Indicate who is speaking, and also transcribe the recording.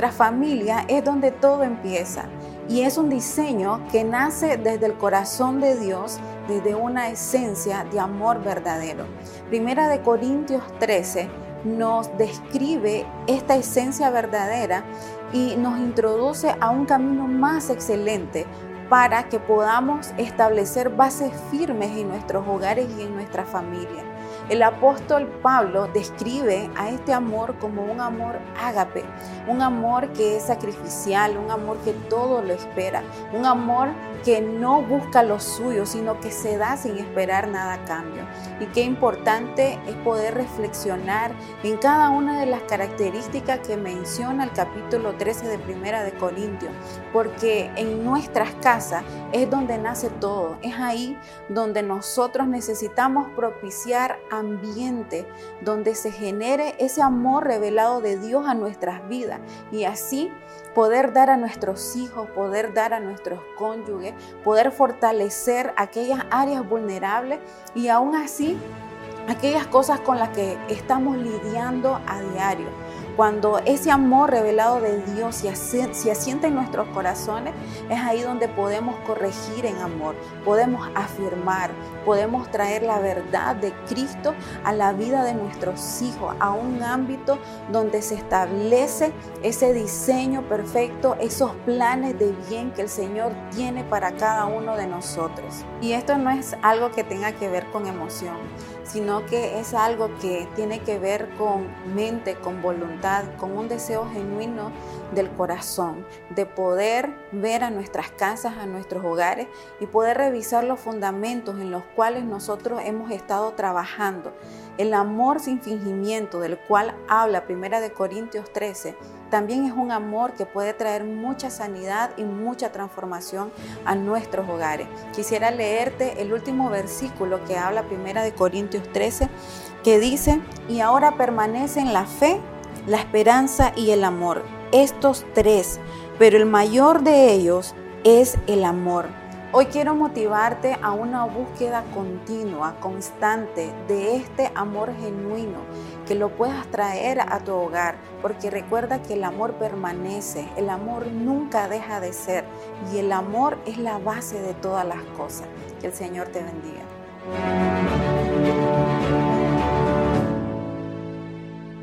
Speaker 1: nuestra familia es donde todo empieza y es un diseño que nace desde el corazón de Dios, desde una esencia de amor verdadero. Primera de Corintios 13 nos describe esta esencia verdadera y nos introduce a un camino más excelente para que podamos establecer bases firmes en nuestros hogares y en nuestra familia. El apóstol Pablo describe a este amor como un amor ágape, un amor que es sacrificial, un amor que todo lo espera, un amor que no busca lo suyo, sino que se da sin esperar nada a cambio. Y qué importante es poder reflexionar en cada una de las características que menciona el capítulo 13 de Primera de Corintios, porque en nuestras casas es donde nace todo, es ahí donde nosotros necesitamos propiciar ambiente donde se genere ese amor revelado de Dios a nuestras vidas y así poder dar a nuestros hijos, poder dar a nuestros cónyuges, poder fortalecer aquellas áreas vulnerables y aún así aquellas cosas con las que estamos lidiando a diario cuando ese amor revelado de Dios se asienta en nuestros corazones, es ahí donde podemos corregir en amor, podemos afirmar, podemos traer la verdad de Cristo a la vida de nuestros hijos, a un ámbito donde se establece ese diseño perfecto, esos planes de bien que el Señor tiene para cada uno de nosotros. Y esto no es algo que tenga que ver con emoción, sino que es algo que tiene que ver con mente, con con un deseo genuino del corazón, de poder ver a nuestras casas, a nuestros hogares y poder revisar los fundamentos en los cuales nosotros hemos estado trabajando. El amor sin fingimiento del cual habla Primera de Corintios 13 también es un amor que puede traer mucha sanidad y mucha transformación a nuestros hogares. Quisiera leerte el último versículo que habla Primera de Corintios 13, que dice, y ahora permanecen la fe, la esperanza y el amor. Estos tres, pero el mayor de ellos es el amor. Hoy quiero motivarte a una búsqueda continua, constante de este amor genuino, que lo puedas traer a tu hogar, porque recuerda que el amor permanece, el amor nunca deja de ser y el amor es la base de todas las cosas. Que el Señor te bendiga.